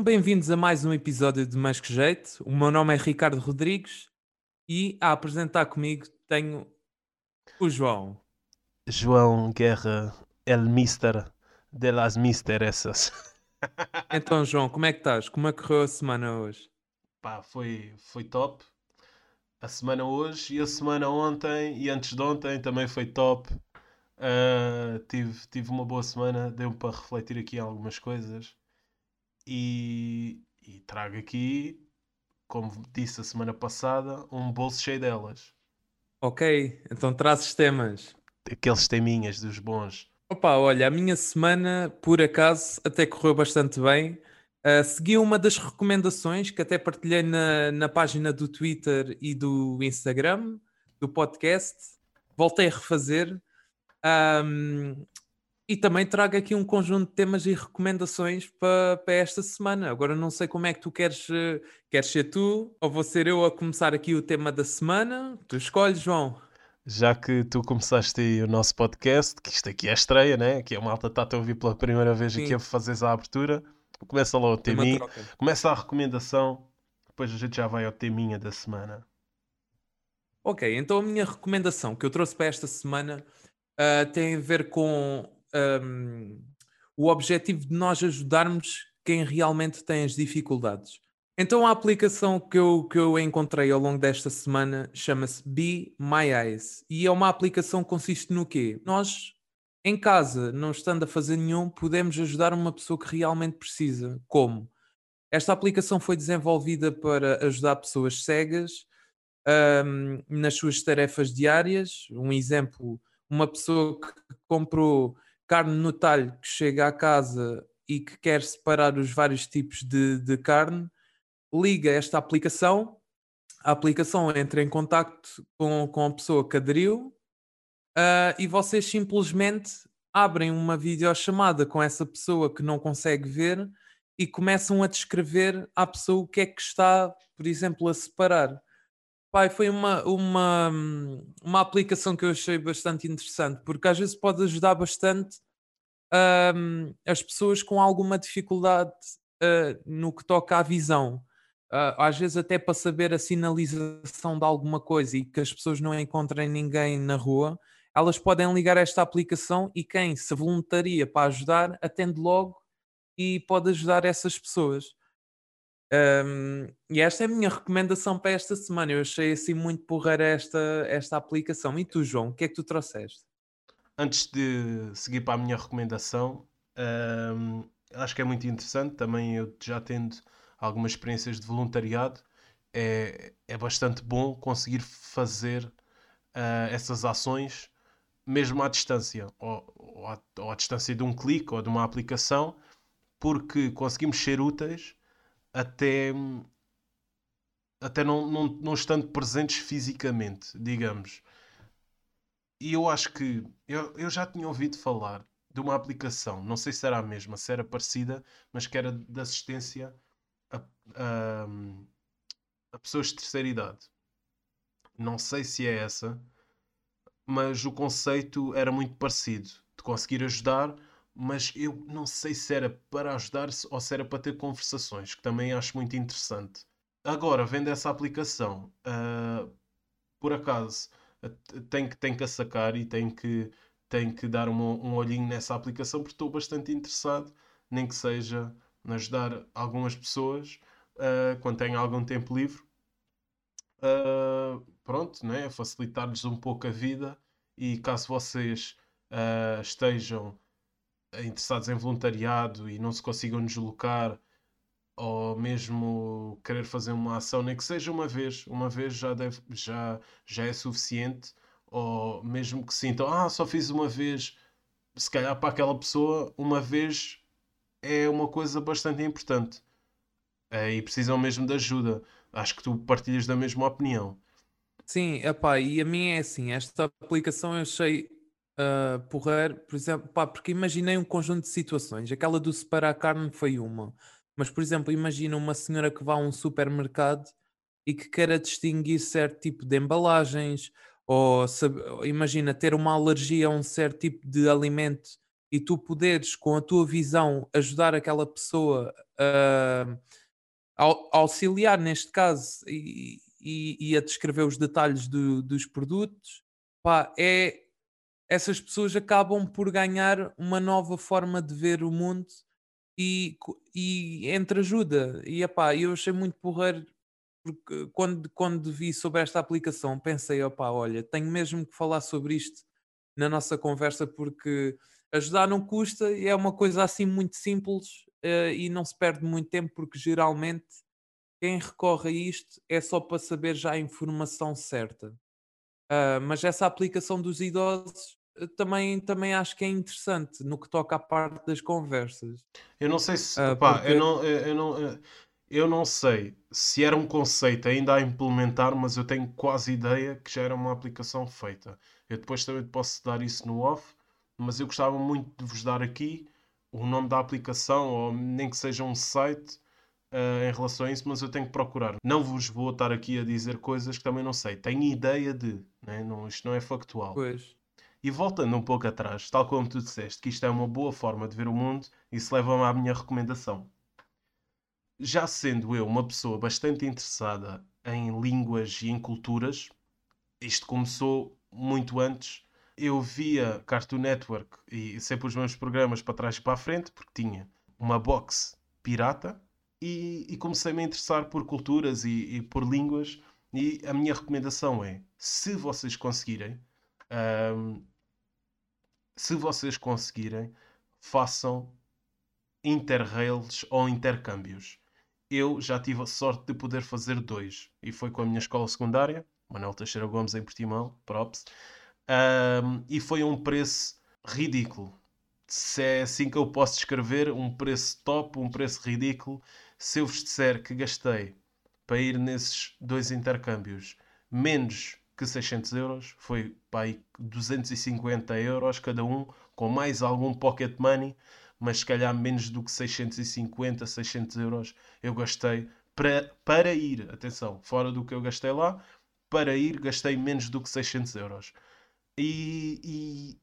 Sejam bem-vindos a mais um episódio de Mais Que Jeito. O meu nome é Ricardo Rodrigues e a apresentar comigo tenho o João. João Guerra, el mister de las misteressas. Então, João, como é que estás? Como é que correu a semana hoje? Pá, foi, foi top. A semana hoje e a semana ontem e antes de ontem também foi top. Uh, tive, tive uma boa semana, deu-me para refletir aqui algumas coisas e, e trago aqui, como disse a semana passada, um bolso cheio delas. Ok, então trazes temas. Aqueles teminhas dos bons. Opa, olha, a minha semana, por acaso, até correu bastante bem. Uh, segui uma das recomendações que até partilhei na, na página do Twitter e do Instagram, do podcast. Voltei a refazer. Um, e também trago aqui um conjunto de temas e recomendações para, para esta semana. Agora não sei como é que tu queres, eh, queres ser tu ou vou ser eu a começar aqui o tema da semana. Tu escolhes, João já que tu começaste o nosso podcast, que isto aqui é estreia, né? Que a malta está a ouvir pela primeira vez Sim. aqui a fazeres a abertura. Começa lá o teminha, começa a recomendação, depois a gente já vai ao teminha da semana. Ok, então a minha recomendação que eu trouxe para esta semana uh, tem a ver com um, o objetivo de nós ajudarmos quem realmente tem as dificuldades. Então a aplicação que eu, que eu encontrei ao longo desta semana chama-se Be My Eyes e é uma aplicação que consiste no quê? Nós em casa, não estando a fazer nenhum, podemos ajudar uma pessoa que realmente precisa. Como? Esta aplicação foi desenvolvida para ajudar pessoas cegas um, nas suas tarefas diárias. Um exemplo, uma pessoa que comprou carne no talho que chega à casa e que quer separar os vários tipos de, de carne liga esta aplicação, a aplicação entra em contacto com, com a pessoa que aderiu uh, e vocês simplesmente abrem uma videochamada com essa pessoa que não consegue ver e começam a descrever à pessoa o que é que está, por exemplo, a separar. Pai, foi uma, uma, uma aplicação que eu achei bastante interessante, porque às vezes pode ajudar bastante uh, as pessoas com alguma dificuldade uh, no que toca à visão uh, às vezes até para saber a sinalização de alguma coisa e que as pessoas não encontrem ninguém na rua, elas podem ligar esta aplicação e quem se voluntaria para ajudar atende logo e pode ajudar essas pessoas. Um, e esta é a minha recomendação para esta semana. Eu achei assim muito porreira esta, esta aplicação. E tu, João, o que é que tu trouxeste? Antes de seguir para a minha recomendação, um, acho que é muito interessante. Também eu já tendo algumas experiências de voluntariado, é, é bastante bom conseguir fazer uh, essas ações mesmo à distância, ou, ou, à, ou, à, distância de um clique ou de uma aplicação, porque conseguimos ser úteis até, até não, não, não estando presentes fisicamente, digamos. E eu acho que eu, eu já tinha ouvido falar de uma aplicação, não sei se era a mesma, se era parecida, mas que era de assistência a, a pessoas de terceira idade. Não sei se é essa, mas o conceito era muito parecido de conseguir ajudar, mas eu não sei se era para ajudar ou se era para ter conversações, que também acho muito interessante. Agora, vendo essa aplicação, uh, por acaso, tenho, que, tenho que a sacar e tenho que, tenho que dar um, um olhinho nessa aplicação porque estou bastante interessado, nem que seja ajudar algumas pessoas uh, quando têm algum tempo livre. Uh, pronto, né? facilitar-lhes um pouco a vida e caso vocês estejam interessados em voluntariado e não se consigam deslocar ou mesmo querer fazer uma ação, nem que seja uma vez, uma vez já, deve, já, já é suficiente, ou mesmo que sintam, ah, só fiz uma vez, se calhar para aquela pessoa, uma vez é uma coisa bastante importante é, e precisam mesmo de ajuda. Acho que tu partilhas da mesma opinião. Sim, epá, e a minha é assim, esta aplicação eu achei uh, por exemplo, pá, porque imaginei um conjunto de situações, aquela do separar a carne foi uma, mas por exemplo, imagina uma senhora que vá a um supermercado e que queira distinguir certo tipo de embalagens, ou sabe, imagina ter uma alergia a um certo tipo de alimento e tu poderes, com a tua visão, ajudar aquela pessoa a, a auxiliar, neste caso, e, e, e, a descrever os detalhes do, dos produtos, pá, é, essas pessoas acabam por ganhar uma nova forma de ver o mundo e, e entre ajuda. E epá, eu achei muito porreiro porque quando, quando vi sobre esta aplicação pensei, opá, olha, tenho mesmo que falar sobre isto na nossa conversa porque ajudar não custa e é uma coisa assim muito simples uh, e não se perde muito tempo porque geralmente quem recorre a isto é só para saber já a informação certa. Uh, mas essa aplicação dos idosos também, também acho que é interessante no que toca à parte das conversas. Eu não sei se. Uh, pá, porque... eu, não, eu, não, eu não sei se era um conceito ainda a implementar, mas eu tenho quase ideia que já era uma aplicação feita. Eu depois também posso dar isso no off, mas eu gostava muito de vos dar aqui o nome da aplicação, ou nem que seja um site uh, em relação a isso, mas eu tenho que procurar. Não vos vou estar aqui a dizer coisas que também não sei. Tenho ideia de, né? não, isto não é factual. Pois. E voltando um pouco atrás, tal como tu disseste, que isto é uma boa forma de ver o mundo, isso leva-me à minha recomendação. Já sendo eu uma pessoa bastante interessada em línguas e em culturas, isto começou muito antes. Eu via Cartoon Network e sempre os meus programas para trás e para a frente, porque tinha uma box pirata e, e comecei-me a interessar por culturas e, e, por línguas. E a minha recomendação é: se vocês conseguirem, um, se vocês conseguirem, façam interrails ou intercâmbios. Eu já tive a sorte de poder fazer dois, e foi com a minha escola secundária, Manuel Teixeira Gomes em Portimão, props, um, e foi um preço ridículo. Se é assim que eu posso descrever, um preço top, um preço ridículo, se eu vos disser que gastei para ir nesses dois intercâmbios menos que 600 euros, foi aí 250 euros cada um, com mais algum pocket money, mas se calhar menos do que 650, 600 euros eu gastei para, para ir, atenção, fora do que eu gastei lá, para ir gastei menos do que 600 euros. E,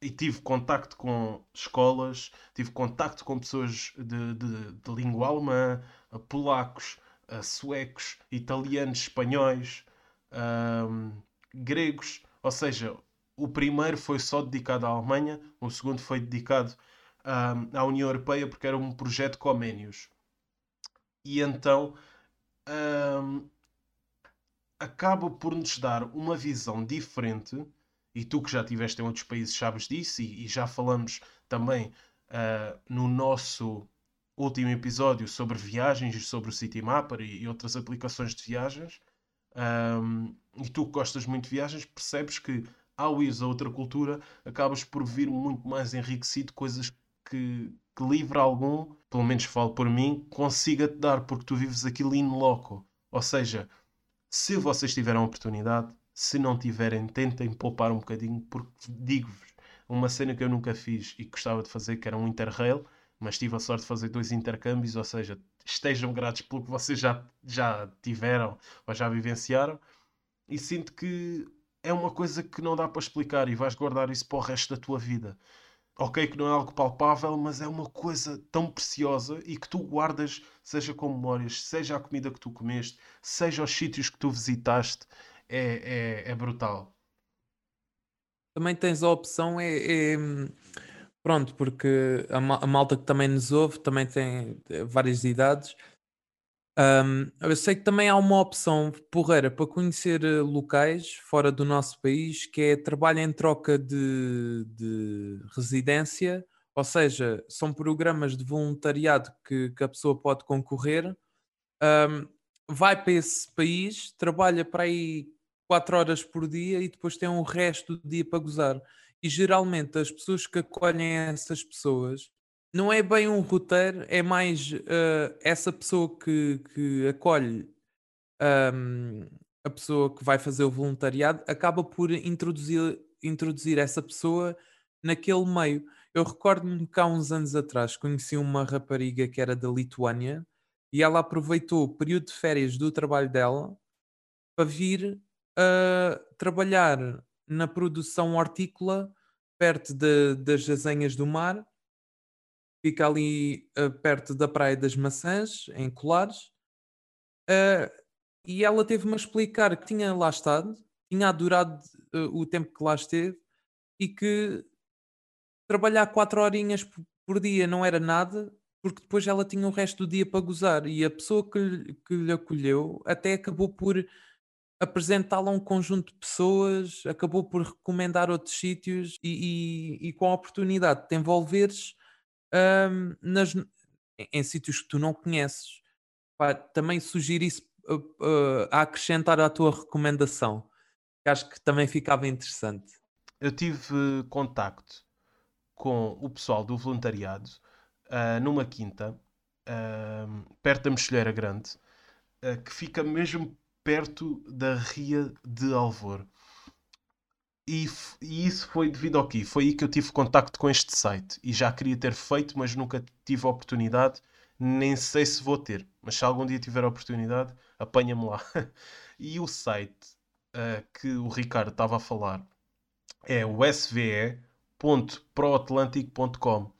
e tive contacto com escolas, tive contacto com pessoas de, de, de língua alemã, polacos, suecos, italianos, espanhóis, um, gregos. Ou seja, o primeiro foi só dedicado à Alemanha, o segundo foi dedicado um, à União Europeia porque era um projeto Comenius. E então um, acaba por nos dar uma visão diferente e tu que já estiveste em outros países sabes disso, e, e já falamos também uh, no nosso último episódio sobre viagens e sobre o Citymapper e, e outras aplicações de viagens. Um, e tu que gostas muito de viagens, percebes que ao ires a outra cultura acabas por vir muito mais enriquecido, coisas que, que livre algum, pelo menos falo por mim, consiga te dar, porque tu vives aquilo in loco. Ou seja, se vocês tiverem a oportunidade, se não tiverem, tentem poupar um bocadinho, porque digo-vos, uma cena que eu nunca fiz e gostava de fazer, que era um interrail, mas tive a sorte de fazer dois intercâmbios, ou seja, estejam gratos pelo que vocês já, já tiveram ou já vivenciaram, e sinto que é uma coisa que não dá para explicar e vais guardar isso para o resto da tua vida. Ok, que não é algo palpável, mas é uma coisa tão preciosa e que tu guardas, seja com memórias, seja a comida que tu comeste, seja os sítios que tu visitaste é, é, é brutal. Também tens a opção, é, é pronto, porque a, a, malta que também nos ouve também tem eh, várias idades. Um, eu sei que também há uma opção porreira para conhecer eh, locais fora do nosso país que é trabalho em troca de, de residência, ou seja, são programas de voluntariado que, que a pessoa pode concorrer. Um, vai para esse país, trabalha para aí 4 horas por dia e depois tem o resto do dia para gozar. E geralmente as pessoas que acolhem essas pessoas não é bem um roteiro, é mais uh, essa pessoa que, que acolhe um, a pessoa que vai fazer o voluntariado acaba por introduzir, introduzir essa pessoa naquele meio. Eu recordo-me que há uns anos atrás conheci uma rapariga que era da Lituânia e ela aproveitou o período de férias do trabalho dela para vir a trabalhar na produção hortícola perto de, das Azenhas do Mar, fica ali uh, perto da Praia das Maçãs, em Colares. Uh, e ela teve-me a explicar que tinha lá estado, tinha adorado uh, o tempo que lá esteve e que trabalhar quatro horinhas por dia não era nada, porque depois ela tinha o resto do dia para gozar. E a pessoa que, que lhe acolheu até acabou por apresentá-la a um conjunto de pessoas, acabou por recomendar outros sítios e, e, e com a oportunidade de te envolveres um, nas, em sítios que tu não conheces. Pá, também sugiro isso uh, uh, a acrescentar à tua recomendação, que acho que também ficava interessante. Eu tive contacto com o pessoal do voluntariado uh, numa quinta perto da Mexilheira Grande, que fica mesmo perto da Ria de Alvor. E, e, isso foi devido ao quê? Foi aí que eu tive contacto com este site. E já queria ter feito, mas nunca tive a oportunidade. Nem sei se vou ter. Mas se algum dia tiver a oportunidade, apanha-me lá. e o site uh, que o Ricardo estava a falar é o sve.proatlantic.com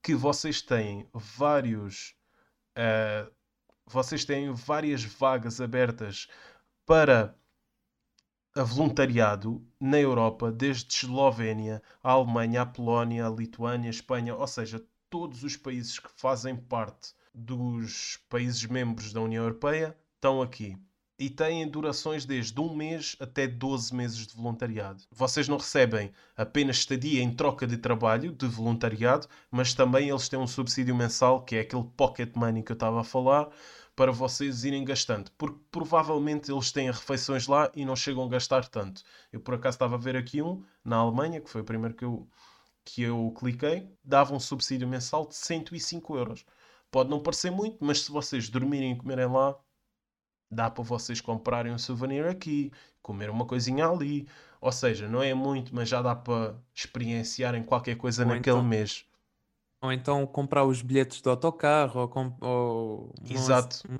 que vocês têm vários... Uh, vocês têm várias vagas abertas para a voluntariado na Europa, desde Eslovénia, a Alemanha, a Polónia, a Lituânia, a Espanha, ou seja, todos os países que fazem parte dos países membros da União Europeia estão aqui. E têm durações desde um mês até 12 meses de voluntariado. Vocês não recebem apenas estadia em troca de trabalho, de voluntariado, mas também eles têm um subsídio mensal, que é aquele pocket money que eu estava a falar, para vocês irem gastando, porque provavelmente eles têm refeições lá e não chegam a gastar tanto. Eu por acaso estava a ver aqui um na Alemanha, que foi o primeiro que eu, que eu cliquei, dava um subsídio mensal de 105 euros. Pode não parecer muito, mas se vocês dormirem e comerem lá, dá para vocês comprarem um souvenir aqui, comer uma coisinha ali. Ou seja, não é muito, mas já dá para experienciarem qualquer coisa Ou naquele então, mês. Ou então comprar os bilhetes do autocarro, ou, com, ou Exato. Uma,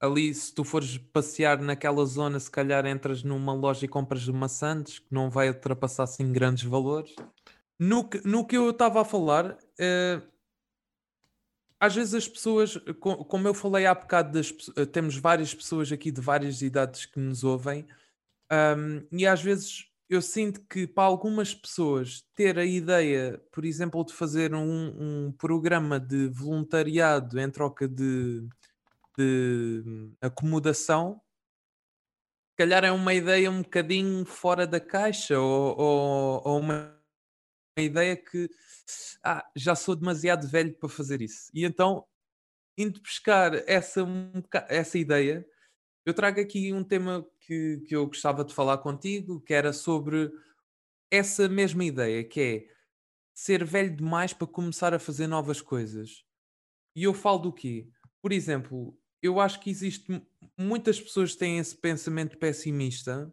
ali, se tu fores passear naquela zona, se calhar entras numa loja e compras maçãs, que não vai ultrapassar assim grandes valores. No que, no que eu estava a falar, eh, às vezes as pessoas, como eu falei há bocado, das, eh, temos várias pessoas aqui de várias idades que nos ouvem, um, e às vezes eu sinto que para algumas pessoas ter a ideia, por exemplo, de fazer um, um programa de voluntariado em troca de, de acomodação, se calhar é uma ideia um bocadinho fora da caixa ou, ou, ou uma, uma, ideia que ah, já sou demasiado velho para fazer isso. E então, indo buscar essa, essa ideia, eu trago aqui um tema que, que eu gostava de falar contigo, que era sobre essa mesma ideia, que é ser velho demais para começar a fazer novas coisas. E eu falo do quê? Por exemplo, eu acho que existe muitas pessoas que têm esse pensamento pessimista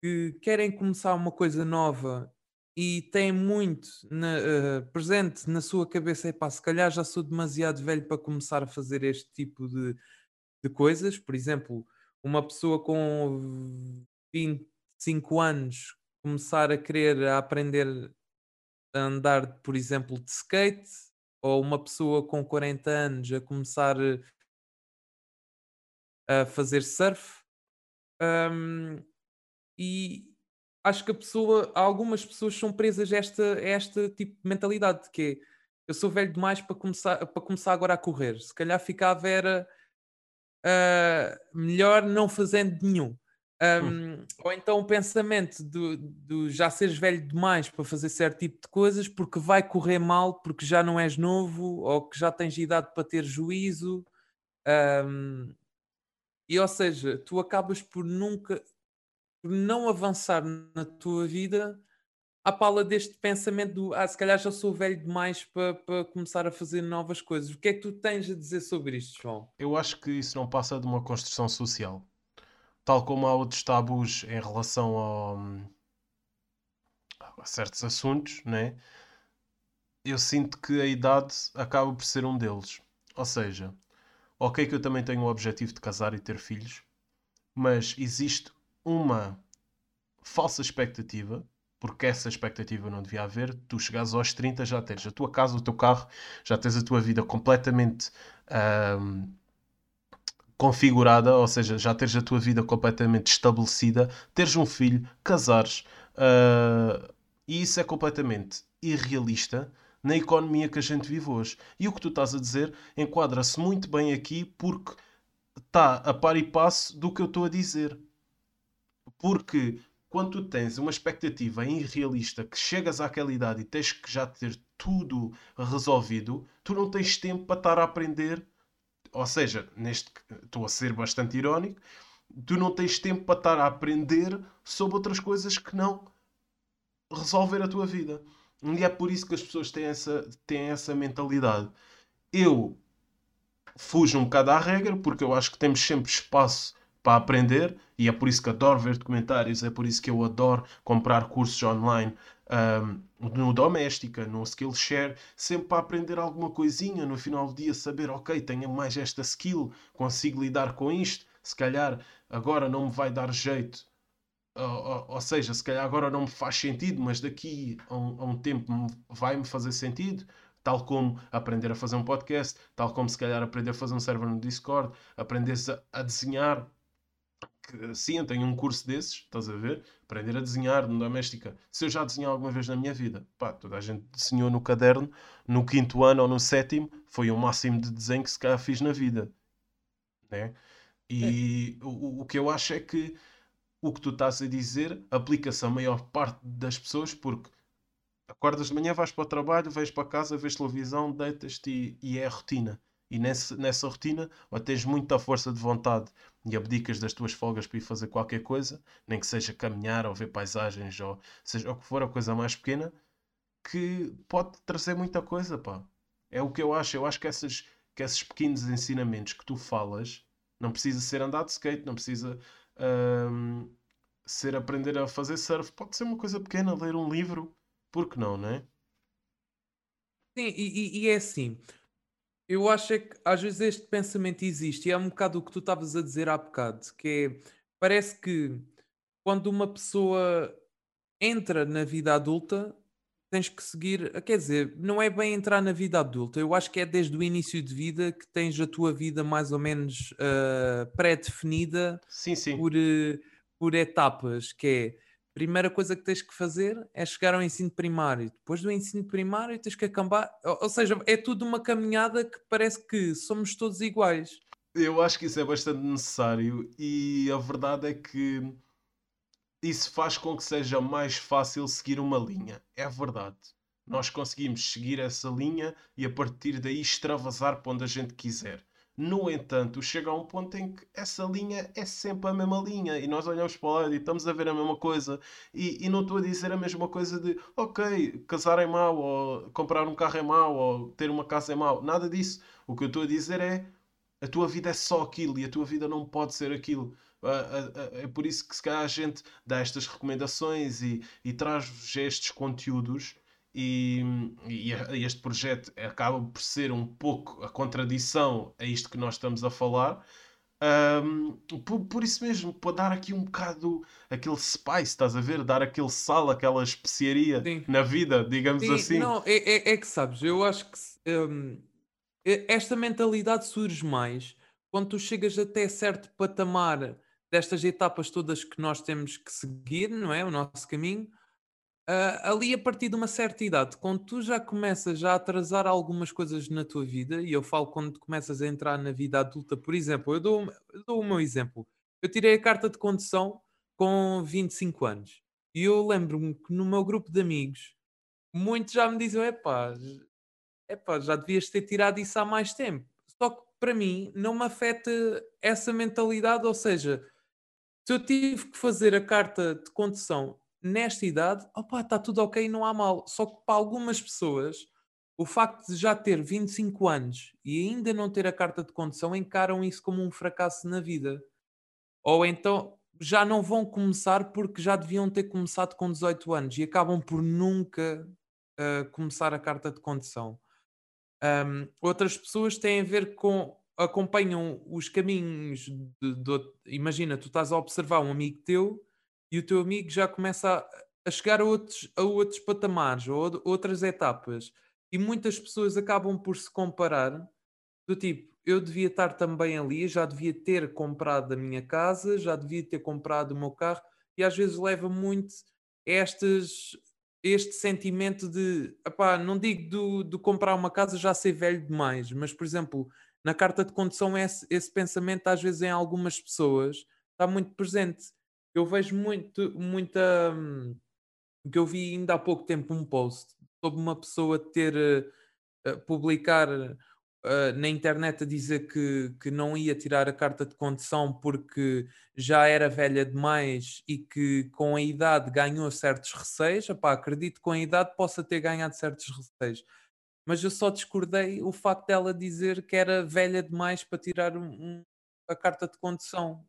que querem começar uma coisa nova e têm muito na, uh, presente na sua cabeça, epá, se calhar já sou demasiado velho para começar a fazer este tipo de, de coisas. Por exemplo, uma pessoa com 25 anos começar a querer a aprender a andar, por exemplo, de skate, ou uma pessoa com 40 anos a começar a fazer surf. Um, e acho que a pessoa, algumas pessoas são presas a esta, a esta tipo de mentalidade, que é eu sou velho demais para começar, para começar agora a correr. Se calhar ficava era uh, melhor não fazendo nenhum. Um, hum. Ou então o pensamento do, do, já seres velho demais para fazer certo tipo de coisas porque vai correr mal, porque já não és novo ou que já tens idade para ter juízo. Um, e ou seja, tu acabas por nunca não avançar na tua vida à pala deste pensamento do ah, se calhar já sou velho demais para, para começar a fazer novas coisas. O que é que tu tens a dizer sobre isto, João? Eu acho que isso não passa de uma construção social. Tal como há outros tabus em relação ao, a certos assuntos, né? eu sinto que a idade acaba por ser um deles. Ou seja, ok que eu também tenho o objetivo de casar e ter filhos, mas existe uma falsa expectativa porque essa expectativa não devia haver. Tu chegares aos 30, já tens a tua casa, o teu carro, já tens a tua vida completamente um, configurada, ou seja, já tens a tua vida completamente estabelecida, teres um filho, casares, uh, e isso é completamente irrealista na economia que a gente vive hoje. E o que tu estás a dizer enquadra-se muito bem aqui porque está a par e passo do que eu estou a dizer. Porque quando tu tens uma expectativa irrealista que chegas àquela idade e tens que já ter tudo resolvido, tu não tens tempo para estar a aprender. Ou seja, neste estou a ser bastante irónico, tu não tens tempo para estar a aprender sobre outras coisas que não resolver a tua vida. E é por isso que as pessoas têm essa, têm essa mentalidade. Eu fujo um bocado à regra, porque eu acho que temos sempre espaço para aprender e é por isso que adoro ver documentários, é por isso que eu adoro comprar cursos online um, no Doméstica, no Skillshare, sempre para aprender alguma coisinha, no final do dia saber, ok, tenho mais esta skill, consigo lidar com isto, se calhar agora não me vai dar jeito ou, ou, seja, se calhar agora não me faz sentido, mas daqui a um, a um tempo vai-me fazer sentido, tal como aprender a fazer um podcast, tal como se calhar aprender a fazer um server no Discord, aprender a, a desenhar. Que, sim, eu tenho um curso desses, estás a ver? Aprender a desenhar no Doméstica. Se eu já desenhei alguma vez na minha vida, pá, toda a gente desenhou no caderno, no quinto ano ou no sétimo, foi o máximo de desenho que se calhar fiz na vida. Né? E é. o, o que eu acho é que o que tu estás a dizer aplica-se à maior parte das pessoas, porque acordas de manhã, vais para o trabalho, vais para casa, vês televisão, deitas-te e, e, é a rotina. E nessa, nessa rotina, ou tens muita força de vontade e abdicas das tuas folgas para ir fazer qualquer coisa, nem que seja caminhar ou ver paisagens, ou seja o que for, a coisa mais pequena, que pode trazer muita coisa, pá. É o que eu acho. Eu acho que, essas, que esses pequenos ensinamentos que tu falas, não precisa ser andar de skate, não precisa um, ser aprender a fazer surf. Pode ser uma coisa pequena, ler um livro, por que não, não é? Sim, e, e é assim. Eu acho é que às vezes este pensamento existe, e é um bocado o que tu estavas a dizer há bocado, que é, parece que quando uma pessoa entra na vida adulta, tens que seguir, quer dizer, não é bem entrar na vida adulta, eu acho que é desde o início de vida que tens a tua vida mais ou menos uh, pré-definida sim, sim. Por, uh, por etapas, que é primeira coisa que tens que fazer é chegar ao ensino primário, depois do ensino primário tens que acabar, ou, seja, é tudo uma caminhada que parece que somos todos iguais. Eu acho que isso é bastante necessário e a verdade é que isso faz com que seja mais fácil seguir uma linha. É verdade. Nós conseguimos seguir essa linha e a partir daí extravasar para onde a gente quiser. No entanto, chega a um ponto em que essa linha é sempre a mesma linha e nós olhamos para lado e estamos a ver a mesma coisa. E, e não estou a dizer a mesma coisa de ok, casar é mau, ou comprar um carro é mau, ou ter uma casa é mau. Nada disso. O que eu estou a dizer é a tua vida é só aquilo e a tua vida não pode ser aquilo. É por isso que se calhar a gente dá estas recomendações e, e traz estes conteúdos e, e, este projeto acaba por ser um pouco a contradição a isto que nós estamos a falar. Um, por, por, isso mesmo, para dar aqui um bocado aquele spice, estás a ver? Dar aquele sal, aquela especiaria Sim. na vida, digamos Sim, assim. Não, é, é, é, que sabes, eu acho que um, esta mentalidade surge mais quando tu chegas até certo patamar destas etapas todas que nós temos que seguir, não é? O nosso caminho. Uh, ali a partir de uma certa idade, quando tu já começas a atrasar algumas coisas na tua vida, e eu falo quando começas a entrar na vida adulta, por exemplo, eu dou, eu dou o meu exemplo. Eu tirei a carta de condução com 25 anos. E eu lembro-me que no meu grupo de amigos, muitos já me diziam: epá, epá, já devias ter tirado isso há mais tempo. Só que para mim não me afeta essa mentalidade, ou seja, se eu tive que fazer a carta de condução nesta idade, opa, está tudo ok, não há mal. Só que para algumas pessoas, o facto de já ter 25 anos e ainda não ter a carta de condução encaram isso como um fracasso na vida. Ou então já não vão começar porque já deviam ter começado com 18 anos e acabam por nunca uh, começar a carta de condução. Um, outras pessoas têm a ver com acompanham os caminhos de, de, imagina, tu estás a observar um amigo teu e o teu amigo já começa a chegar a outros, a outros patamares ou outras etapas. E muitas pessoas acabam por se comparar do tipo, eu devia estar também ali, já devia ter comprado a minha casa, já devia ter comprado o meu carro, e às vezes leva muito este sentimento de, epá, não digo de do comprar uma casa já ser velho demais, mas por exemplo, na carta de condução esse, esse pensamento às vezes em algumas pessoas está muito presente. Eu vejo muito, muita. Hum, que eu vi ainda há pouco tempo um post sobre uma pessoa ter uh, publicar uh, na internet a dizer que, que não ia tirar a carta de condução porque já era velha demais e que com a idade ganhou certos receios. Epá, acredito que com a idade possa ter ganhado certos receios. Mas eu só discordei o facto dela dizer que era velha demais para tirar um, um, a carta de condução.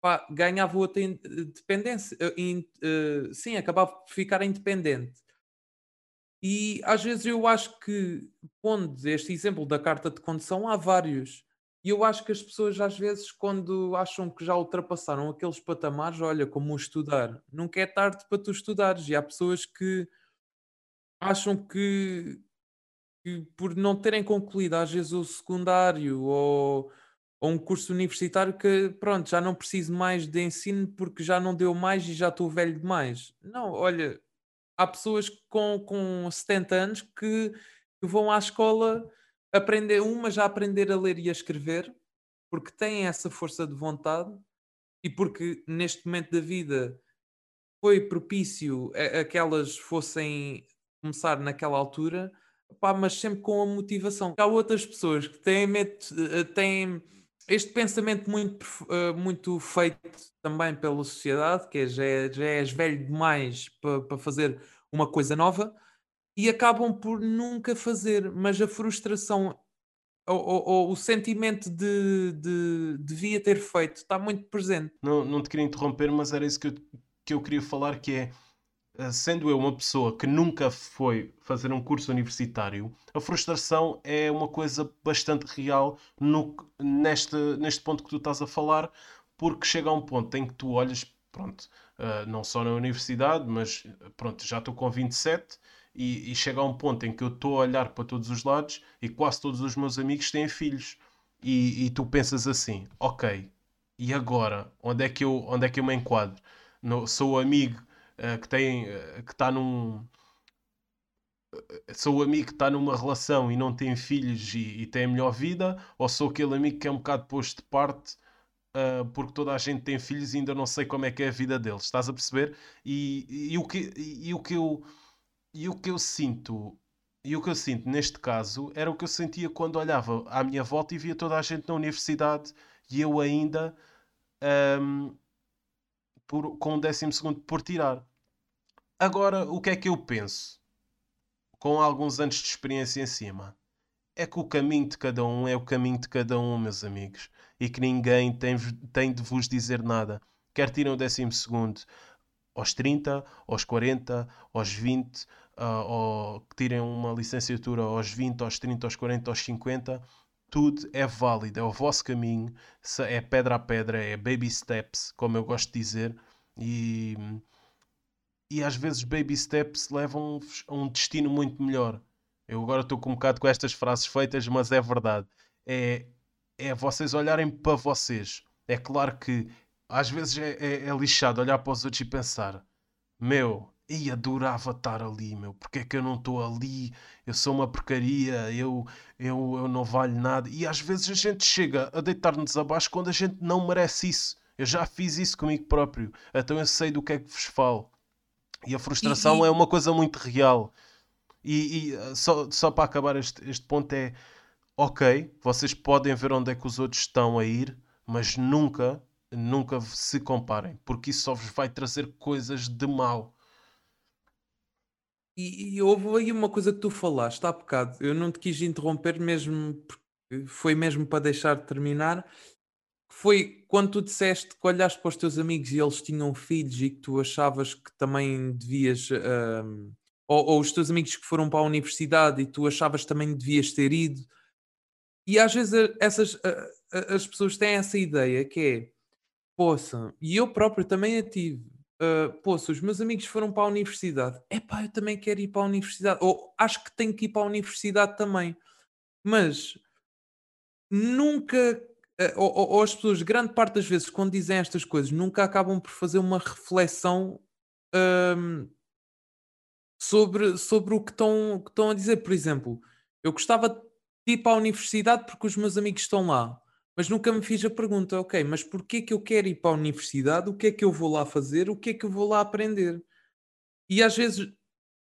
Pá, ganhava outra independência, in, uh, sim, acabava por ficar independente. E às vezes eu acho que, pondo este exemplo da carta de condução, há vários. E eu acho que as pessoas, às vezes, quando acham que já ultrapassaram aqueles patamares, olha, como estudar, nunca é tarde para tu estudares. E há pessoas que acham que, que por não terem concluído, às vezes, o secundário ou, ou um curso universitário, que pronto, já não preciso mais de ensino porque já não deu mais e já estou velho demais. Não, olha, há pessoas com, com 70 anos que, que vão à escola aprender, uma já aprender a ler e a escrever, porque têm essa força de vontade e porque neste momento da vida foi propício a, a que elas fossem começar naquela altura, pá, mas sempre com a motivação. Há outras pessoas que têm, eh, têm este pensamento muito, uh, muito feito também pela sociedade, que é já, é, já és velho demais para pa fazer uma coisa nova e acabam por nunca fazer, mas a frustração ou, ou, ou o sentimento de, de, devia ter feito está muito presente. Não, não te queria interromper, mas era isso que eu, que eu queria falar, que é eh, sendo eu uma pessoa que nunca foi fazer um curso universitário, a frustração é uma coisa bastante real no, neste, neste ponto que tu estás a falar, porque chega a um ponto em que tu olhas, pronto, uh, não só na universidade, mas pronto, já estou com 27 e, e chega a um ponto em que eu estou a olhar para todos os lados e quase todos os meus amigos têm filhos. E, e tu pensas assim, ok, e agora? Onde é que eu, onde é que eu me enquadro? No, sou o amigo uh, que tem uh, que está num eh, sou o amigo que está numa relação e não tem filhos e, e, tem a melhor vida, ou sou aquele amigo que é um bocado posto de parte uh, porque toda a gente tem filhos e ainda não sei como é que é a vida deles, estás a perceber? E, e, e o, que, e, o que eu, e o que eu sinto e o que eu sinto neste caso era o que eu sentia quando olhava à minha volta e via toda a gente na universidade e eu ainda um, por, com o décimo segundo por tirar. Agora, o que é que eu penso? Com alguns anos de experiência em cima. É que o caminho de cada um é o caminho de cada um, meus amigos. E que ninguém tem, tem de vos dizer nada. Quer tiram o décimo segundo aos 30, aos 40, aos 20, uh, ou que tirem uma licenciatura aos 20, aos 30, aos 40, aos 50, tudo é válido, é o vosso caminho, é pedra a pedra, é baby steps, como eu gosto de dizer, e, e às vezes baby steps levam-vos a um destino muito melhor. Eu agora estou com um bocado com estas frases feitas, mas é verdade. É, é vocês olharem para vocês. É claro que às vezes é, é, é lixado olhar para os outros e pensar: meu, e adorava estar ali, meu. Porque é que eu não estou ali? Eu sou uma porcaria, eu, eu, eu não valho nada. E às vezes a gente chega a deitar-nos abaixo quando a gente não merece isso. Eu já fiz isso comigo próprio, então eu sei do que é que vos falo. E a frustração e, e... é uma coisa muito real. E, e, eh, só, só para acabar este, este ponto é ok, vocês podem ver onde é que os outros estão a ir, mas nunca, nunca se comparem, porque isso só vos vai trazer coisas de mal. E, e houve aí uma coisa que tu falaste há bocado, eu não te quis interromper mesmo, porque foi mesmo para deixar de terminar. Foi quando tu disseste que olhaste para os teus amigos e eles tinham filhos e que tu achavas que também devias, um, ou, ou os teus amigos que foram para a universidade e tu achavas também devias ter ido. E às vezes essas, as pessoas têm essa ideia que é, poça, e eu próprio também a tive Uh, se os meus amigos foram para a universidade, é eu também quero ir para a universidade, ou acho que tenho que ir para a universidade também, mas nunca, uh, ou, ou, as pessoas, grande parte das vezes, quando dizem estas coisas, nunca acabam por fazer uma reflexão um, sobre, sobre o que estão, que estão a dizer. Por exemplo, eu gostava de ir para a universidade porque os meus amigos estão lá mas nunca me fiz a pergunta, ok, mas porquê que eu quero ir para a universidade? O que é que eu vou lá fazer? O que é que eu vou lá aprender? E às vezes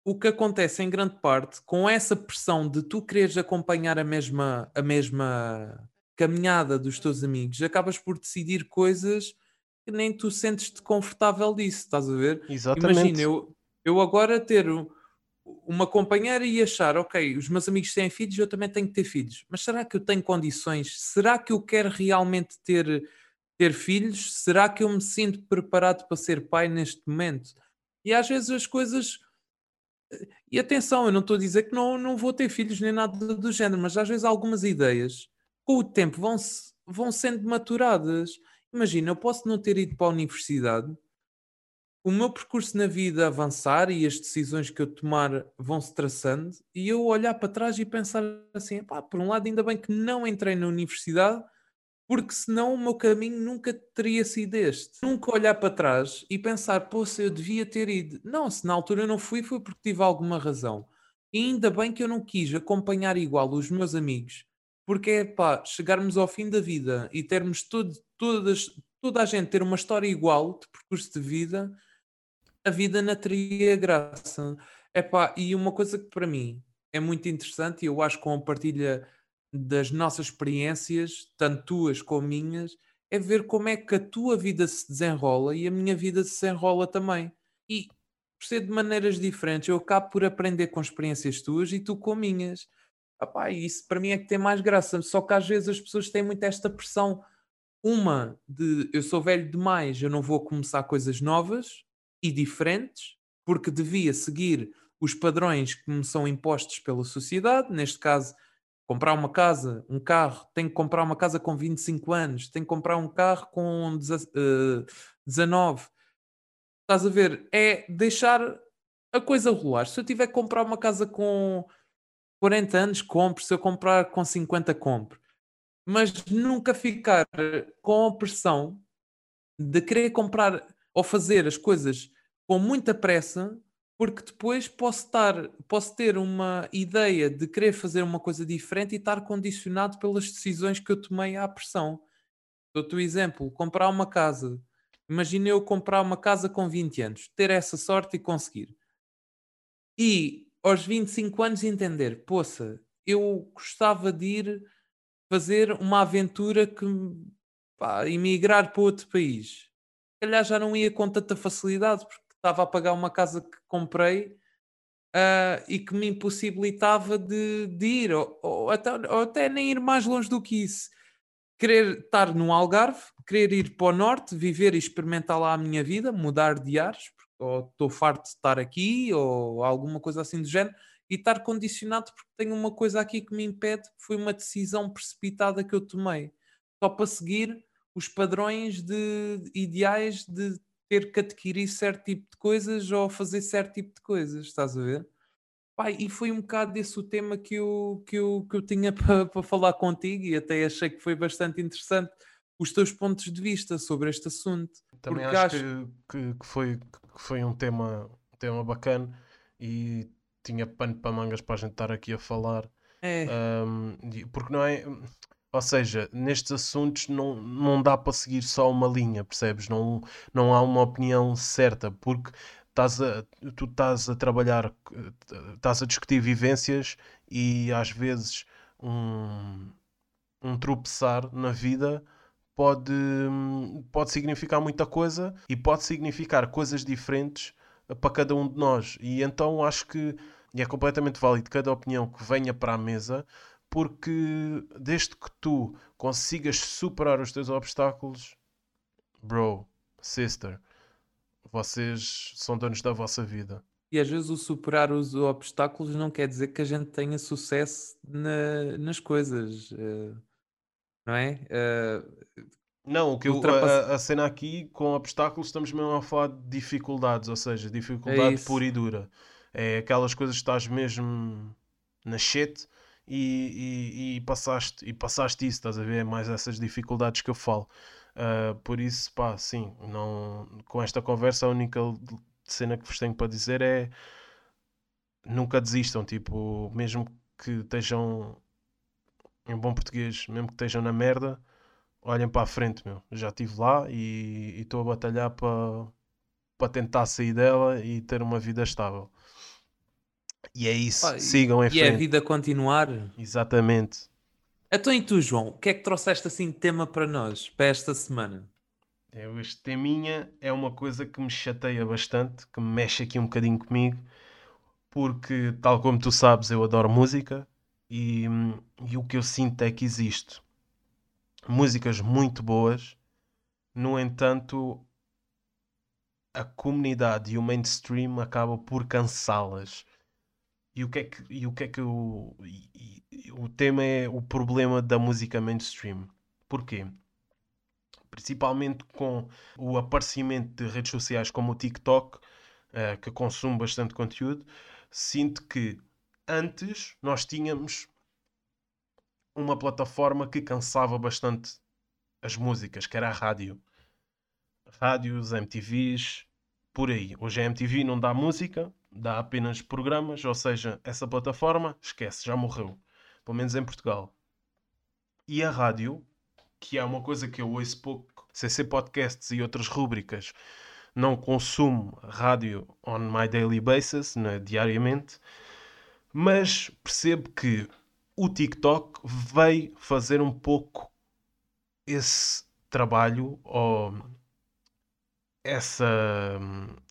o que acontece em grande parte com essa pressão de tu quereres acompanhar a mesma, a mesma caminhada dos teus amigos, acabas por decidir coisas que nem tu sentes-te confortável disso, estás a ver? Exatamente. Imagina, eu, eu agora ter uma companheira e achar, ok, os meus amigos têm filhos, eu também tenho que ter filhos. Mas será que eu tenho condições? Será que eu quero realmente ter, ter filhos? Será que eu me sinto preparado para ser pai neste momento? E às vezes as coisas. E atenção, eu não estou a dizer que não, não vou ter filhos nem nada do género, mas às vezes algumas ideias, com o tempo, vão, vão sendo maturadas. Imagina, eu posso não ter ido para a universidade, o meu percurso na vida avançar e as decisões que eu tomar vão se traçando e eu olhar para trás e pensar assim, pá, por um lado ainda bem que não entrei na universidade porque senão o meu caminho nunca teria sido este. Nunca olhar para trás e pensar, se eu devia ter ido. Não, se na altura eu não fui, foi porque tive alguma razão. E ainda bem que eu não quis acompanhar igual os meus amigos, porque é pá, chegarmos ao fim da vida e termos todo, todas, toda a gente ter uma história igual de percurso de vida, a vida não teria graça. Epá, e uma coisa que para mim é muito interessante, e eu acho que com a partilha das nossas experiências, tanto tuas como minhas, é ver como é que a tua vida se desenrola e a minha vida se desenrola também. E por ser de maneiras diferentes, eu acabo por aprender com experiências tuas e tu com minhas. Epá, isso para mim é que tem mais graça. Só que às vezes as pessoas têm muito esta pressão. Uma de eu sou velho demais, eu não vou começar coisas novas, e diferentes, porque devia seguir os padrões que me são impostos pela sociedade, neste caso, comprar uma casa, um carro, tem que comprar uma casa com 25 anos, tem que comprar um carro com 19. Eh, Estás a ver? É deixar a coisa rolar. Se eu tiver que comprar uma casa com 40 anos, compro. Se eu comprar com 50, compro. Mas nunca ficar com a pressão de querer comprar ou fazer as coisas com muita pressa, porque depois posso estar, posso ter uma ideia de querer fazer uma coisa diferente e estar condicionado pelas decisões que eu tomei à pressão. Dou-te o exemplo, comprar uma casa. Imagina eu comprar uma casa com 20 anos, ter essa sorte e conseguir. E aos 25 anos entender, poça, eu gostava de ir fazer uma aventura que pá, emigrar para outro país calhar já não ia com tanta facilidade, porque estava a pagar uma casa que comprei uh, e que me impossibilitava de, de ir, ou, ou, até, ou até nem ir mais longe do que isso. Querer estar no Algarve, querer ir para o Norte, viver e experimentar lá a minha vida, mudar de ares, ou estou farto de estar aqui, ou alguma coisa assim do género, e estar condicionado porque tenho uma coisa aqui que me impede, que foi uma decisão precipitada que eu tomei, só para seguir os padrões de ideais de ter que adquirir certo tipo de coisas ou fazer certo tipo de coisas, estás a ver? Pai, e foi um bocado desse o tema que eu, que eu, que eu tinha para pa falar contigo e até achei que foi bastante interessante os teus pontos de vista sobre este assunto. Também acho, acho... Que, que, foi, que foi um tema, um tema bacana e tinha pano para mangas para a gente estar aqui a falar. É. Um, porque não é ou seja, nestes assuntos não, não dá para seguir só uma linha, percebes? Não, não há uma opinião certa, porque estás a, tu estás a trabalhar, estás a discutir vivências e às vezes um, um tropeçar na vida pode, pode significar muita coisa e pode significar coisas diferentes para cada um de nós. E então acho que é completamente válido cada opinião que venha para a mesa porque desde que tu consigas superar os teus obstáculos, bro, sister, vocês são donos da vossa vida. E às vezes o superar os obstáculos não quer dizer que a gente tenha sucesso na, nas coisas, uh, não é? Uh, Não, o que eu, a, a cena aqui com obstáculos estamos mesmo a falar de dificuldades, ou seja, dificuldade isso. pura e dura. É aquelas coisas que estás mesmo na shit e, e, e passaste, e passaste isso, estás a ver? É mais essas dificuldades que eu falo. Ah, por isso, pá, sim, não, com esta conversa a única cena que vos tenho para dizer é nunca desistam, tipo, mesmo que estejam em bom português, mesmo que estejam na merda, olhem para a frente, meu. Já estive lá e e estou a batalhar para para tentar sair dela e ter uma vida estável. E é isso, e- sigam em E é a frente. vida continuar. Exatamente. Então e tu, João? O que é que trouxeste assim de tema para nós, para esta semana? Eu, este teminha é uma coisa que me chateia bastante, que me mexe aqui um bocadinho comigo, porque, tal como tu sabes, eu adoro música e, e o que eu sinto é que existe músicas muito boas, no entanto, a comunidade e o mainstream acaba por cansá-las. E o que é que, e o, que é que e- e- o tema é o problema da música mainstream. Porquê? Principalmente com o aparecimento de redes sociais como o TikTok, eh, que consome bastante conteúdo, sinto que antes nós tínhamos uma plataforma que cansava bastante as músicas, que era a rádio. Rádios, MTVs, por aí. Hoje a MTV não dá música, dá apenas programas, ou seja, essa plataforma, esquece, já morreu. Pelo menos em Portugal. E a rádio, que é uma coisa que eu ouço pouco, CC Podcasts e outras rúbricas, não consumo rádio on my daily basis, né, diariamente, mas percebo que o TikTok veio fazer um pouco esse trabalho ou essa,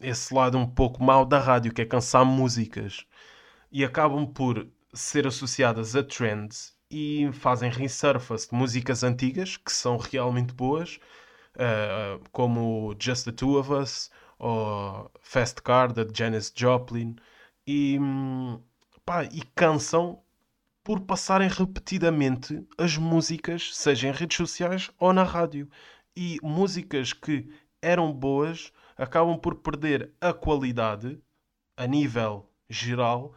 esse lado um pouco mau da rádio, que é cansar músicas, e acabam por ser associadas a trends e fazem resurface de músicas antigas que são realmente boas, eh, como Just the Two of Us ou Fast Car da Janis Joplin, e, hum, pá, e cansam por passarem repetidamente as músicas, seja em redes sociais ou na rádio. E músicas que eram boas acabam por perder a qualidade a nível geral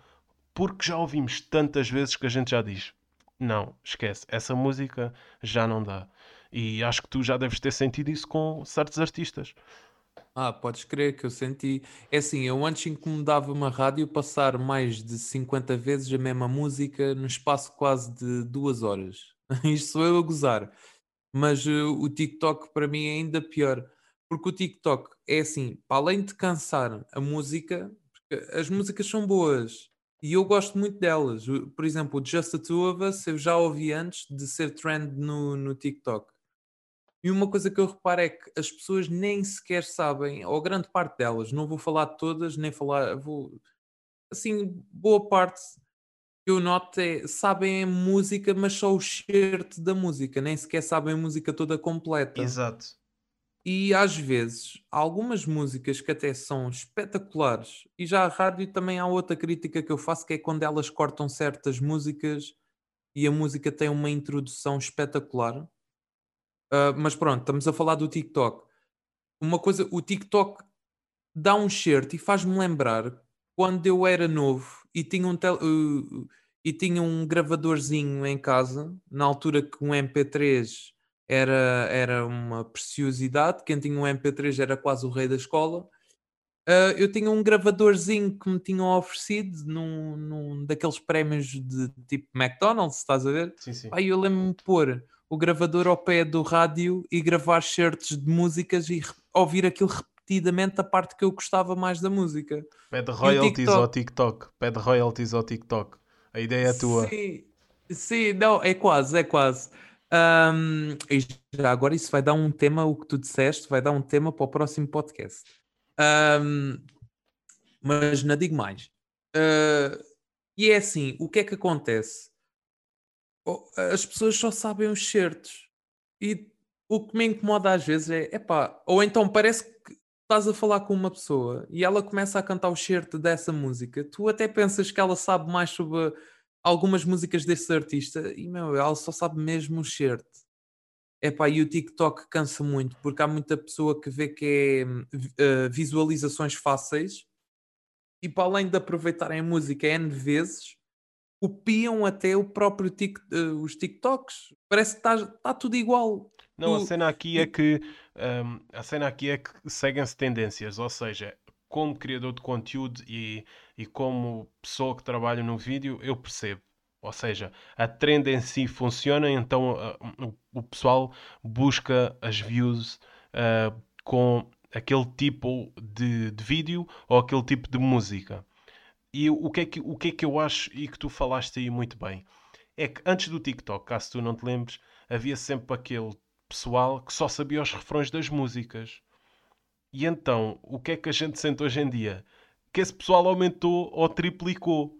porque já ouvimos tantas vezes que a gente já diz: não, esquece, essa música já não dá. E acho que tu já deves ter sentido isso com certos artistas. Ah, podes crer que eu senti. É assim, eu antes incomodava-me a rádio passar mais de 50 vezes a mesma música no espaço quase de duas horas. Isto sou eu a gozar. Mas eh, o TikTok para mim é ainda pior. Porque o TikTok é assim, para além de cansar a música, as músicas são boas e eu gosto muito delas. Por exemplo, o Just the Two of Us eu já ouvi antes de ser trend no, no TikTok. E uma coisa que eu reparo é que as pessoas nem sequer sabem, ou grande parte delas, não vou falar de todas, nem falar, vou assim, boa parte que eu noto é sabem a música, mas só o certo da música, nem sequer sabem a música toda completa. Exato. E às vezes, há algumas músicas que até são espetaculares, e já a rádio também há outra crítica que eu faço, que é quando elas cortam certas músicas e a música tem uma introdução espetacular. Ah, mas pronto, estamos a falar do TikTok. Uma coisa, o TikTok dá um certo e faz-me lembrar quando eu era novo e tinha um, tel- uh, e tinha um gravadorzinho em casa, na altura que um MP3 era, era uma preciosidade, quem tinha um MP3 era quase o rei da escola. Ah, eu tinha um gravadorzinho que me tinham oferecido num, num daqueles prémios de tipo McDonald's, estás a ver? Sim, sim. Pá, eu lembro-me de pôr o gravador ao pé do rádio e gravar certos de músicas e ouvir aquilo repetidamente a parte que eu gostava mais da música. Pede royalties TikTok? ao TikTok. Pede royalties ao TikTok. A ideia é tua. Sim, sim, não, é quase, é quase. E já agora isso vai dar um tema, o que tu disseste, vai dar um tema para o próximo podcast. Ahm, mas não digo mais. Ah, e é assim, o que é que acontece? Oh, As pessoas só sabem os certos. E o que me incomoda às vezes é, epá, ou então parece que estás a falar com uma pessoa e ela começa a cantar o certo dessa música, tu até pensas que ela sabe mais sobre algumas músicas desse artista e meu, ela só sabe mesmo o certo. Epá, e o TikTok cansa muito, porque há muita pessoa que vê que é uh, visualizações fáceis e para além de aproveitarem a música N vezes, copiam até o próprio tic, uh, os TikToks. Parece que está tá tudo igual. Não, tu... a cena aqui é que um, a cena aqui é que seguem-se tendências, ou seja, como criador de conteúdo e, e como pessoa que trabalha no vídeo, eu percebo. Ou seja, a trend em si funciona, então uh, o pessoal busca as views uh, com aquele tipo de, de, vídeo ou aquele tipo de música. E o que, é que, o que é que eu acho e que tu falaste aí muito bem é que antes do TikTok, caso tu não te lembres, havia sempre aquele pessoal que só sabia os refrões das músicas. E então, o que é que a gente sente hoje em dia? Que esse pessoal aumentou ou triplicou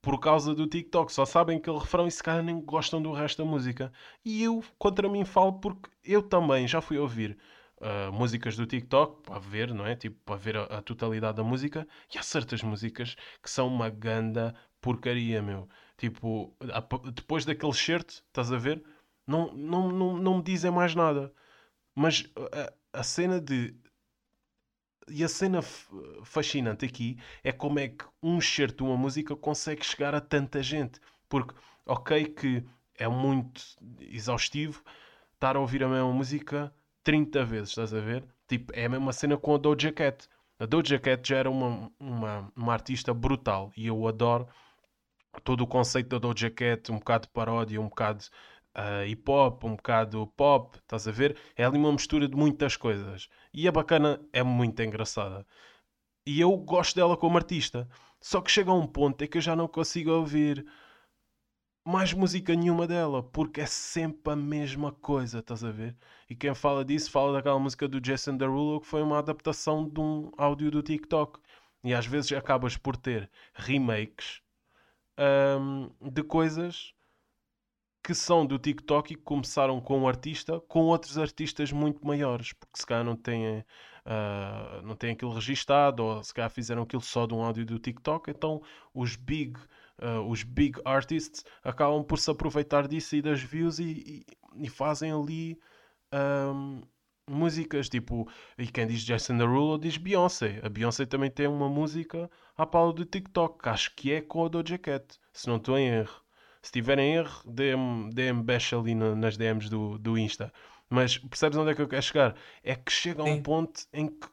por causa do TikTok. Só sabem aquele refrão e se calhar nem gostam do resto da música. E eu, contra mim, falo porque eu também já fui ouvir uh, músicas do TikTok para ver, não é? Tipo, para ver a, a, totalidade da música. E há certas músicas que são uma ganda porcaria, meu. Tipo, a, depois daquele shirt, estás a ver? Não, não, não, não me dizem mais nada. Mas a, a cena de e a cena fascinante aqui é como é que um certo de uma música consegue chegar a tanta gente. Porque, ok, que é muito exaustivo estar a ouvir a mesma música 30 vezes, estás a ver? Tipo, é a mesma cena com a Doja Cat. A Doja Cat já era uma, uma, uma artista brutal e eu adoro todo o conceito da Doja Cat, um bocado de paródia, um bocado uh, hip hop, um bocado pop, estás a ver? É ali uma mistura de muitas coisas. E a bacana é muito engraçada. E eu gosto dela como artista. Só que chega a um ponto em que eu já não consigo ouvir mais música nenhuma dela, porque é sempre a mesma coisa, estás a ver? E quem fala disso fala daquela música do Jason Derulo que foi uma adaptação de um áudio do TikTok. E às vezes acabas por ter remakes um, de coisas que são do TikTok e que começaram com um artista com outros artistas muito maiores, porque se calhar não têm, uh, não têm aquilo registado ou se calhar fizeram aquilo só de um áudio do TikTok, então os big, uh, os big artists acabam por se aproveitar disso e das views e, e, e fazem ali um, músicas tipo, e quem diz Jason Derulo diz Beyoncé. A Beyoncé também tem uma música à pala do TikTok, acho que é com a Doja Cat, se não estou em erro. Se tiverem erro, dê-me dê bash ali no, nas DMs do, do Insta. Mas percebes onde é que eu quero chegar? É que chega a um ponto em que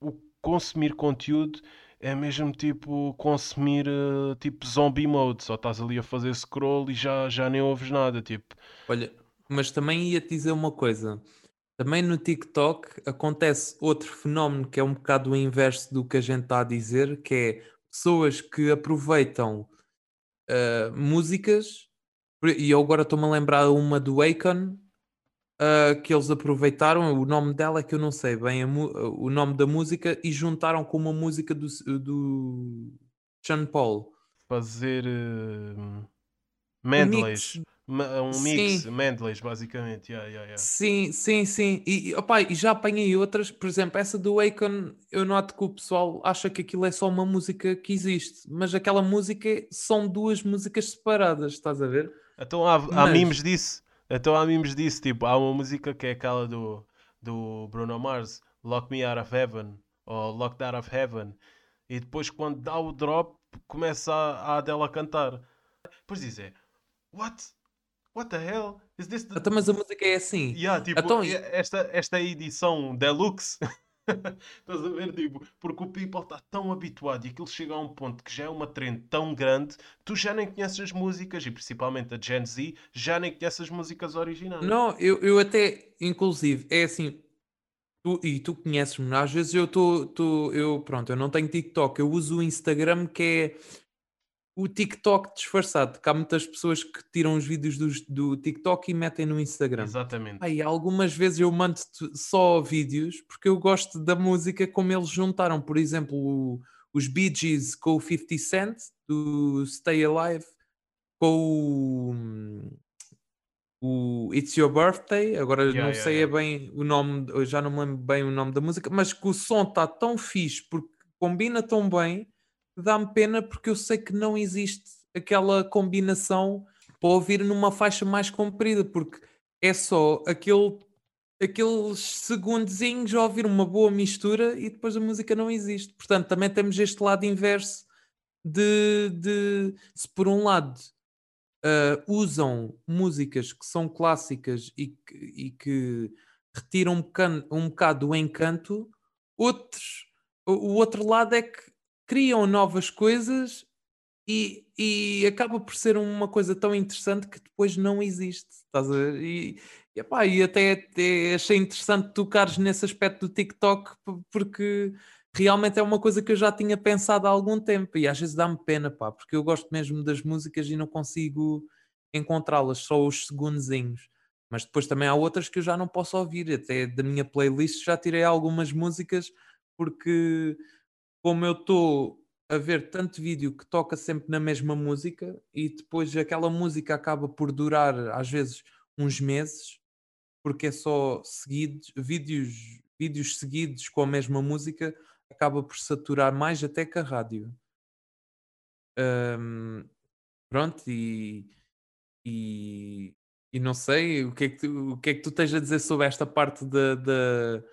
o consumir conteúdo é mesmo tipo consumir uh, tipo zombie mode. Só estás ali a fazer scroll e já, já nem ouves nada. Tipo. Olha, mas também ia te dizer uma coisa. Também no TikTok acontece outro fenómeno que é um bocado o inverso do que a gente está a dizer, que é pessoas que aproveitam uh, músicas, e eu agora estou-me a lembrar uma do Akon, uh, que eles aproveitaram, o nome dela é que eu não sei bem o nome da música, e juntaram com uma música do, do Sean Paul. Fazer uh, medleys. Um mix, sim. Mendeley's, basicamente. Yeah, yeah, yeah. Sim, sim, sim. E, opa, e já apanhei outras, por exemplo, essa do Akon, eu noto que o pessoal acha que aquilo é só uma música que existe, mas aquela música são duas músicas separadas, estás a ver? Então há, mas... há memes disso. Então há memes disso, tipo, há uma música que é aquela do, do Bruno Mars, Lock Me Out of Heaven, ou Locked Out of Heaven, e depois quando dá o drop, começa a, a Adele a cantar. Depois dizer, what? What the hell? Is this the... Então, mas a música é assim. Yeah, tipo, então... esta, esta edição deluxe. Estás a ver? Tipo, porque o people está tão habituado e aquilo chega a um ponto que já é uma trend tão grande, tu já nem conheces as músicas e principalmente a Gen Z já nem conheces as músicas originais. Não, eu, eu até, inclusive, é assim. Tu, e tu conheces-me, às vezes eu estou, eu pronto, eu não tenho TikTok, eu uso o Instagram que é o TikTok disfarçado, que há muitas pessoas que tiram os vídeos do, do TikTok e metem no Instagram. Exatamente. Aí, algumas vezes eu mando só vídeos porque eu gosto da música como eles juntaram, por exemplo, o, os Bee Gees com o 50 Cent do Stay Alive, com o, o It's Your Birthday. Agora yeah, não yeah, sei yeah. bem o nome, já não me lembro bem o nome da música, mas que o som está tão fixe porque combina tão bem dá-me pena porque eu sei que não existe aquela combinação para ouvir numa faixa mais comprida, porque é só aquele, aqueles segundozinhos a ouvir uma boa mistura e depois a música não existe. Portanto, também temos este lado inverso de, de se por um lado uh, usam músicas que são clássicas e que, e que retiram um, bocado, um bocado o encanto, outros, o, o outro lado é que criam novas coisas e, e acaba por ser uma coisa tão interessante que depois não existe. Estás a ver? E, e, epá, e até, até achei interessante tocares nesse aspecto do TikTok porque realmente é uma coisa que eu já tinha pensado há algum tempo e às vezes dá-me pena, pá, porque eu gosto mesmo das músicas e não consigo encontrá-las, só os segundozinhos. Mas depois também há outras que eu já não posso ouvir, até da minha playlist já tirei algumas músicas porque como eu estou a ver tanto vídeo que toca sempre na mesma música e depois aquela música acaba por durar às vezes uns meses porque é só seguidos, vídeos, vídeos seguidos com a mesma música acaba por saturar mais até que a rádio. Um, pronto, e, e, e, não sei o que, é que tu, o que é que tu tens a dizer sobre esta parte da, da,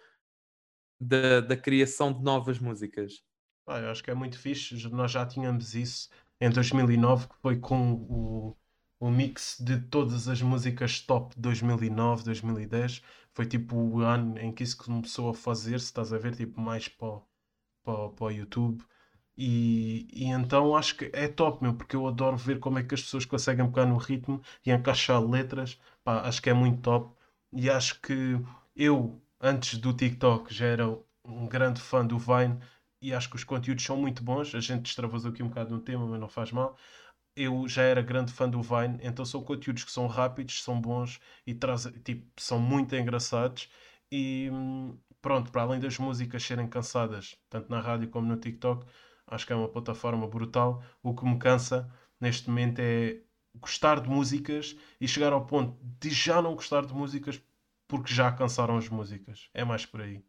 da, da criação de novas músicas. Ah, eu acho que é muito fixe. Nós já tínhamos isso em 2009, que foi com o, o mix de todas as músicas top de 2009, 2010. Foi tipo o ano em que isso começou a fazer, se estás a ver, tipo mais para para, para o YouTube. E, e então acho que é top, meu, porque eu adoro ver como é que as pessoas conseguem pegar no ritmo e encaixar letras. Pá, acho que é muito top. E acho que eu, antes do TikTok, já era um grande fã do Vine e acho que os conteúdos são muito bons. A gente extravasou aqui um bocado no tema, mas não faz mal. Eu já era grande fã do Vine, então são conteúdos que são rápidos, são bons e trazem, tipo, são muito engraçados. E, hum, pronto, para além das músicas serem cansadas, tanto na rádio como no TikTok, acho que é uma plataforma brutal. O que me cansa neste momento é gostar de músicas e chegar ao ponto de já não gostar de músicas porque já cansaram as músicas. É mais por aí.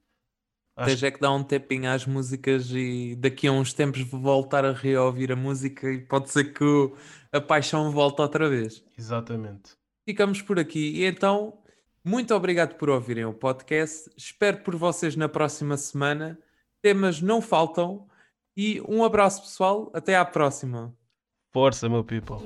Acho... Tens é que dar um tempinho às músicas e daqui a uns tempos voltar a reouvir a música e pode ser que a paixão volte outra vez. Exatamente. Ficamos por aqui. E então muito obrigado por ouvirem o podcast. Espero por vocês na próxima semana. Temas não faltam. E um abraço, pessoal. Até à próxima. Força, meu people.